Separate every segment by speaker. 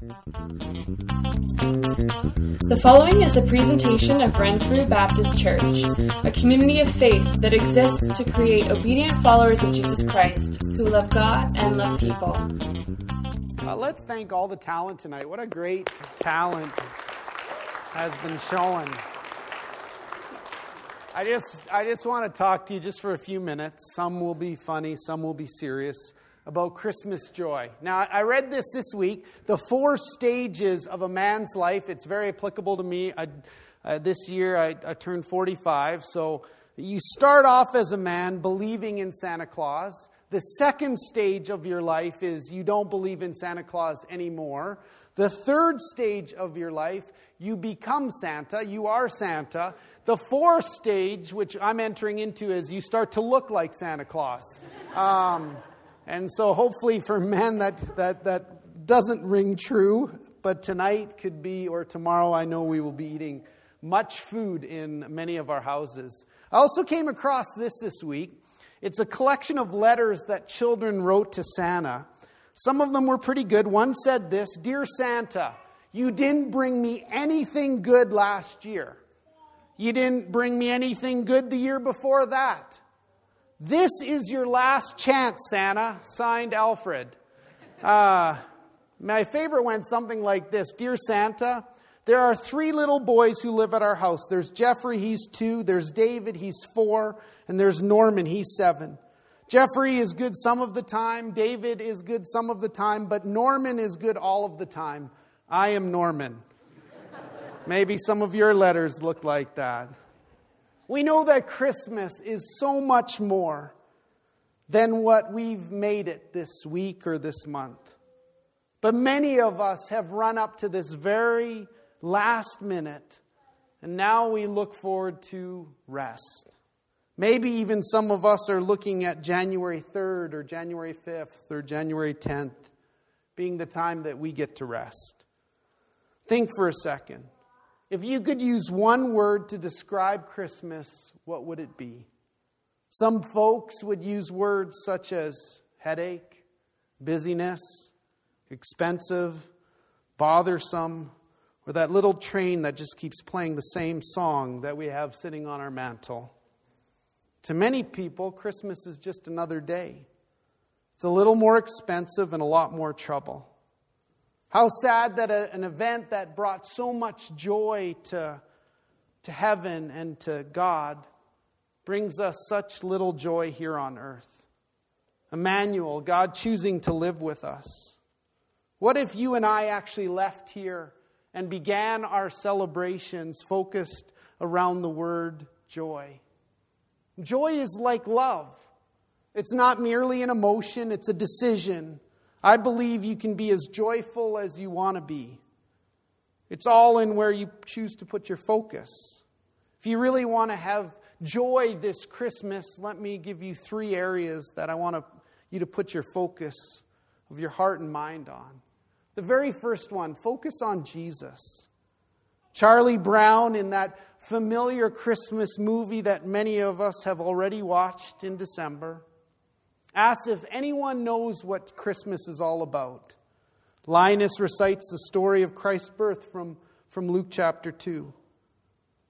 Speaker 1: The following is a presentation of Renfrew Baptist Church, a community of faith that exists to create obedient followers of Jesus Christ who love God and love people.
Speaker 2: Uh, let's thank all the talent tonight. What a great talent has been shown. I just, I just want to talk to you just for a few minutes. Some will be funny, some will be serious about Christmas joy. Now, I read this this week, the four stages of a man's life. It's very applicable to me. I, uh, this year, I, I turned 45. So you start off as a man believing in Santa Claus. The second stage of your life is you don't believe in Santa Claus anymore. The third stage of your life, you become Santa. You are Santa. The fourth stage, which I'm entering into, is you start to look like Santa Claus. Um, and so hopefully for men that, that, that doesn't ring true, but tonight could be, or tomorrow I know we will be eating much food in many of our houses. I also came across this this week. It's a collection of letters that children wrote to Santa. Some of them were pretty good. One said this Dear Santa, you didn't bring me anything good last year. You didn't bring me anything good the year before that. This is your last chance, Santa. Signed, Alfred. Uh, my favorite went something like this Dear Santa, there are three little boys who live at our house. There's Jeffrey, he's two. There's David, he's four. And there's Norman, he's seven. Jeffrey is good some of the time. David is good some of the time. But Norman is good all of the time. I am Norman. Maybe some of your letters look like that. We know that Christmas is so much more than what we've made it this week or this month. But many of us have run up to this very last minute, and now we look forward to rest. Maybe even some of us are looking at January 3rd or January 5th or January 10th being the time that we get to rest. Think for a second. If you could use one word to describe Christmas, what would it be? Some folks would use words such as headache, busyness, expensive, bothersome, or that little train that just keeps playing the same song that we have sitting on our mantle. To many people, Christmas is just another day. It's a little more expensive and a lot more trouble. How sad that a, an event that brought so much joy to, to heaven and to God brings us such little joy here on earth. Emmanuel, God choosing to live with us. What if you and I actually left here and began our celebrations focused around the word joy? Joy is like love. It's not merely an emotion, it's a decision. I believe you can be as joyful as you want to be. It's all in where you choose to put your focus. If you really want to have joy this Christmas, let me give you three areas that I want you to put your focus of your heart and mind on. The very first one, focus on Jesus. Charlie Brown, in that familiar Christmas movie that many of us have already watched in December, asks if anyone knows what Christmas is all about. Linus recites the story of Christ's birth from, from Luke chapter 2.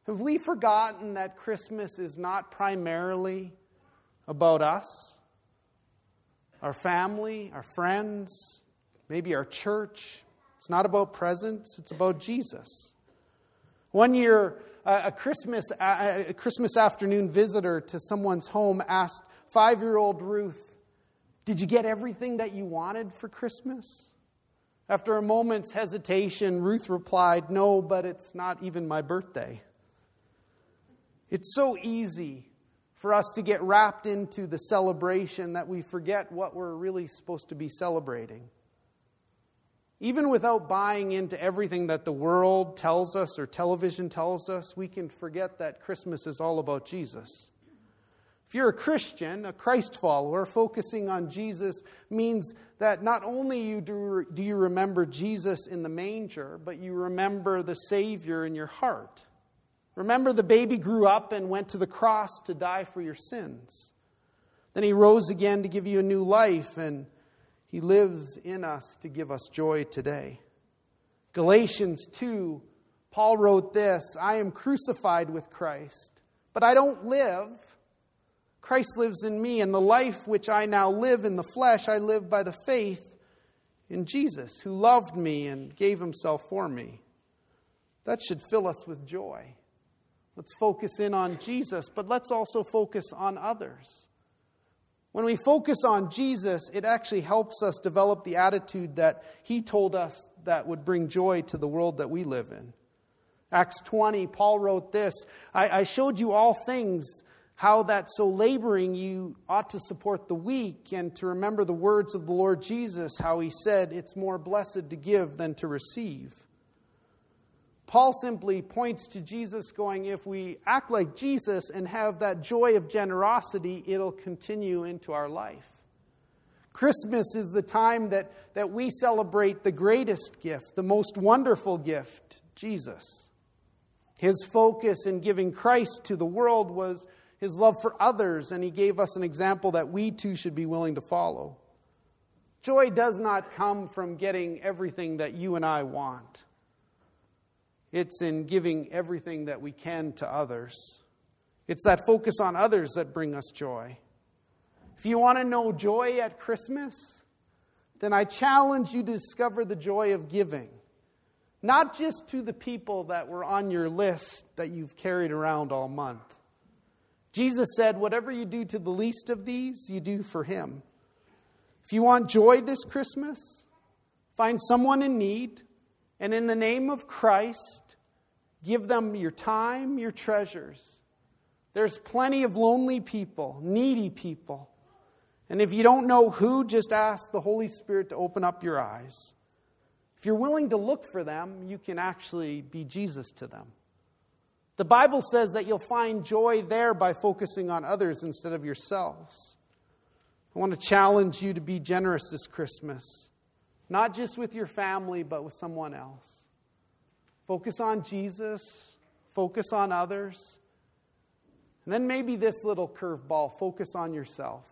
Speaker 2: Have we forgotten that Christmas is not primarily about us, our family, our friends, maybe our church? It's not about presents, it's about Jesus. One year, a Christmas, a Christmas afternoon visitor to someone's home asked five year old Ruth did you get everything that you wanted for Christmas? After a moment's hesitation, Ruth replied, No, but it's not even my birthday. It's so easy for us to get wrapped into the celebration that we forget what we're really supposed to be celebrating. Even without buying into everything that the world tells us or television tells us, we can forget that Christmas is all about Jesus. If you're a Christian, a Christ follower, focusing on Jesus means that not only you do, do you remember Jesus in the manger, but you remember the Savior in your heart. Remember, the baby grew up and went to the cross to die for your sins. Then he rose again to give you a new life, and he lives in us to give us joy today. Galatians 2, Paul wrote this I am crucified with Christ, but I don't live. Christ lives in me, and the life which I now live in the flesh, I live by the faith in Jesus, who loved me and gave himself for me. That should fill us with joy. Let's focus in on Jesus, but let's also focus on others. When we focus on Jesus, it actually helps us develop the attitude that he told us that would bring joy to the world that we live in. Acts 20, Paul wrote this I, I showed you all things, how that so laboring you ought to support the weak, and to remember the words of the Lord Jesus, how he said, It's more blessed to give than to receive. Paul simply points to Jesus, going, If we act like Jesus and have that joy of generosity, it'll continue into our life. Christmas is the time that, that we celebrate the greatest gift, the most wonderful gift, Jesus. His focus in giving Christ to the world was his love for others, and he gave us an example that we too should be willing to follow. Joy does not come from getting everything that you and I want. It's in giving everything that we can to others. It's that focus on others that bring us joy. If you want to know joy at Christmas, then I challenge you to discover the joy of giving. Not just to the people that were on your list that you've carried around all month. Jesus said, Whatever you do to the least of these, you do for him. If you want joy this Christmas, find someone in need, and in the name of Christ, give them your time, your treasures. There's plenty of lonely people, needy people. And if you don't know who, just ask the Holy Spirit to open up your eyes. If you're willing to look for them, you can actually be Jesus to them. The Bible says that you'll find joy there by focusing on others instead of yourselves. I want to challenge you to be generous this Christmas, not just with your family, but with someone else. Focus on Jesus, focus on others, and then maybe this little curveball focus on yourself.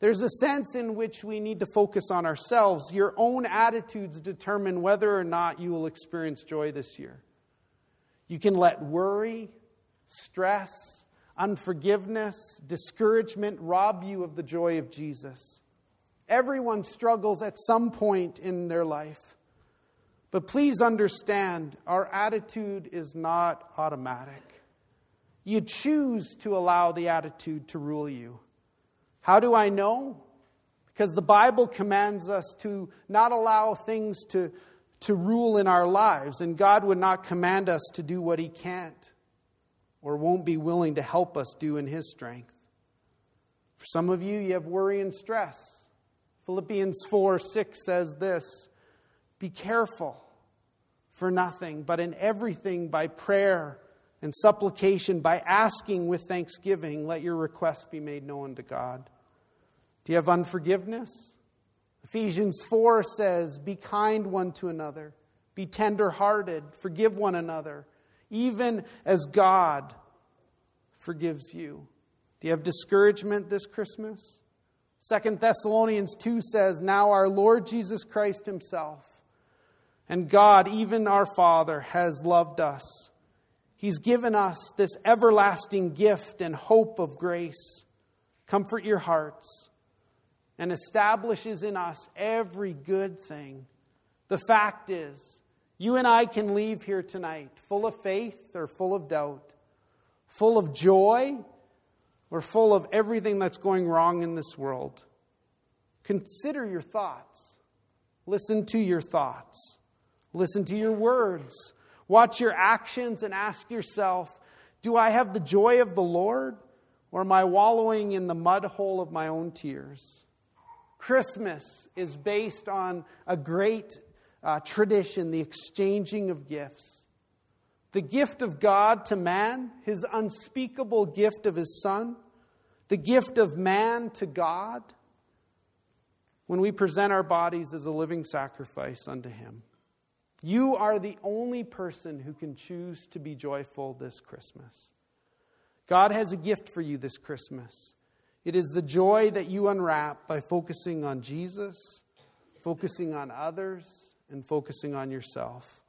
Speaker 2: There's a sense in which we need to focus on ourselves. Your own attitudes determine whether or not you will experience joy this year. You can let worry, stress, unforgiveness, discouragement rob you of the joy of Jesus. Everyone struggles at some point in their life. But please understand, our attitude is not automatic. You choose to allow the attitude to rule you. How do I know? Because the Bible commands us to not allow things to, to rule in our lives, and God would not command us to do what He can't or won't be willing to help us do in His strength. For some of you, you have worry and stress. Philippians 4 6 says this Be careful for nothing, but in everything by prayer and supplication, by asking with thanksgiving, let your requests be made known to God. Do you have unforgiveness? Ephesians 4 says, Be kind one to another, be tender hearted, forgive one another, even as God forgives you. Do you have discouragement this Christmas? Second Thessalonians 2 says, Now our Lord Jesus Christ Himself and God, even our Father, has loved us. He's given us this everlasting gift and hope of grace. Comfort your hearts and establishes in us every good thing. The fact is, you and I can leave here tonight full of faith or full of doubt, full of joy or full of everything that's going wrong in this world. Consider your thoughts. Listen to your thoughts. Listen to your words. Watch your actions and ask yourself Do I have the joy of the Lord, or am I wallowing in the mud hole of my own tears? Christmas is based on a great uh, tradition, the exchanging of gifts. The gift of God to man, his unspeakable gift of his Son, the gift of man to God, when we present our bodies as a living sacrifice unto him. You are the only person who can choose to be joyful this Christmas. God has a gift for you this Christmas. It is the joy that you unwrap by focusing on Jesus, focusing on others, and focusing on yourself.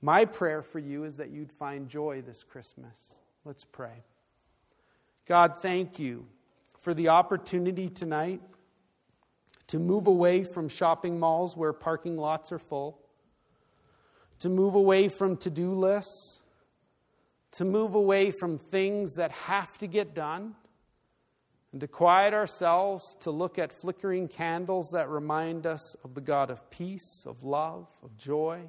Speaker 2: My prayer for you is that you'd find joy this Christmas. Let's pray. God, thank you for the opportunity tonight to move away from shopping malls where parking lots are full, to move away from to do lists, to move away from things that have to get done, and to quiet ourselves to look at flickering candles that remind us of the God of peace, of love, of joy,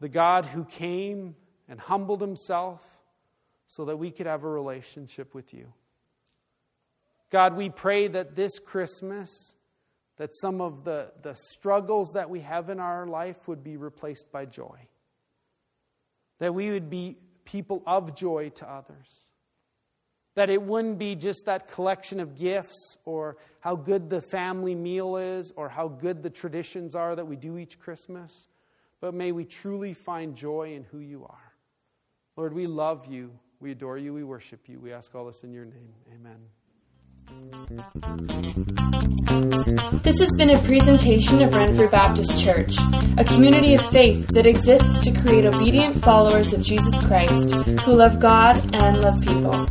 Speaker 2: the God who came and humbled himself so that we could have a relationship with you. God, we pray that this Christmas, that some of the, the struggles that we have in our life would be replaced by joy. That we would be people of joy to others. That it wouldn't be just that collection of gifts or how good the family meal is or how good the traditions are that we do each Christmas, but may we truly find joy in who you are. Lord, we love you. We adore you. We worship you. We ask all this in your name. Amen.
Speaker 1: This has been a presentation of Renfrew Baptist Church, a community of faith that exists to create obedient followers of Jesus Christ who love God and love people.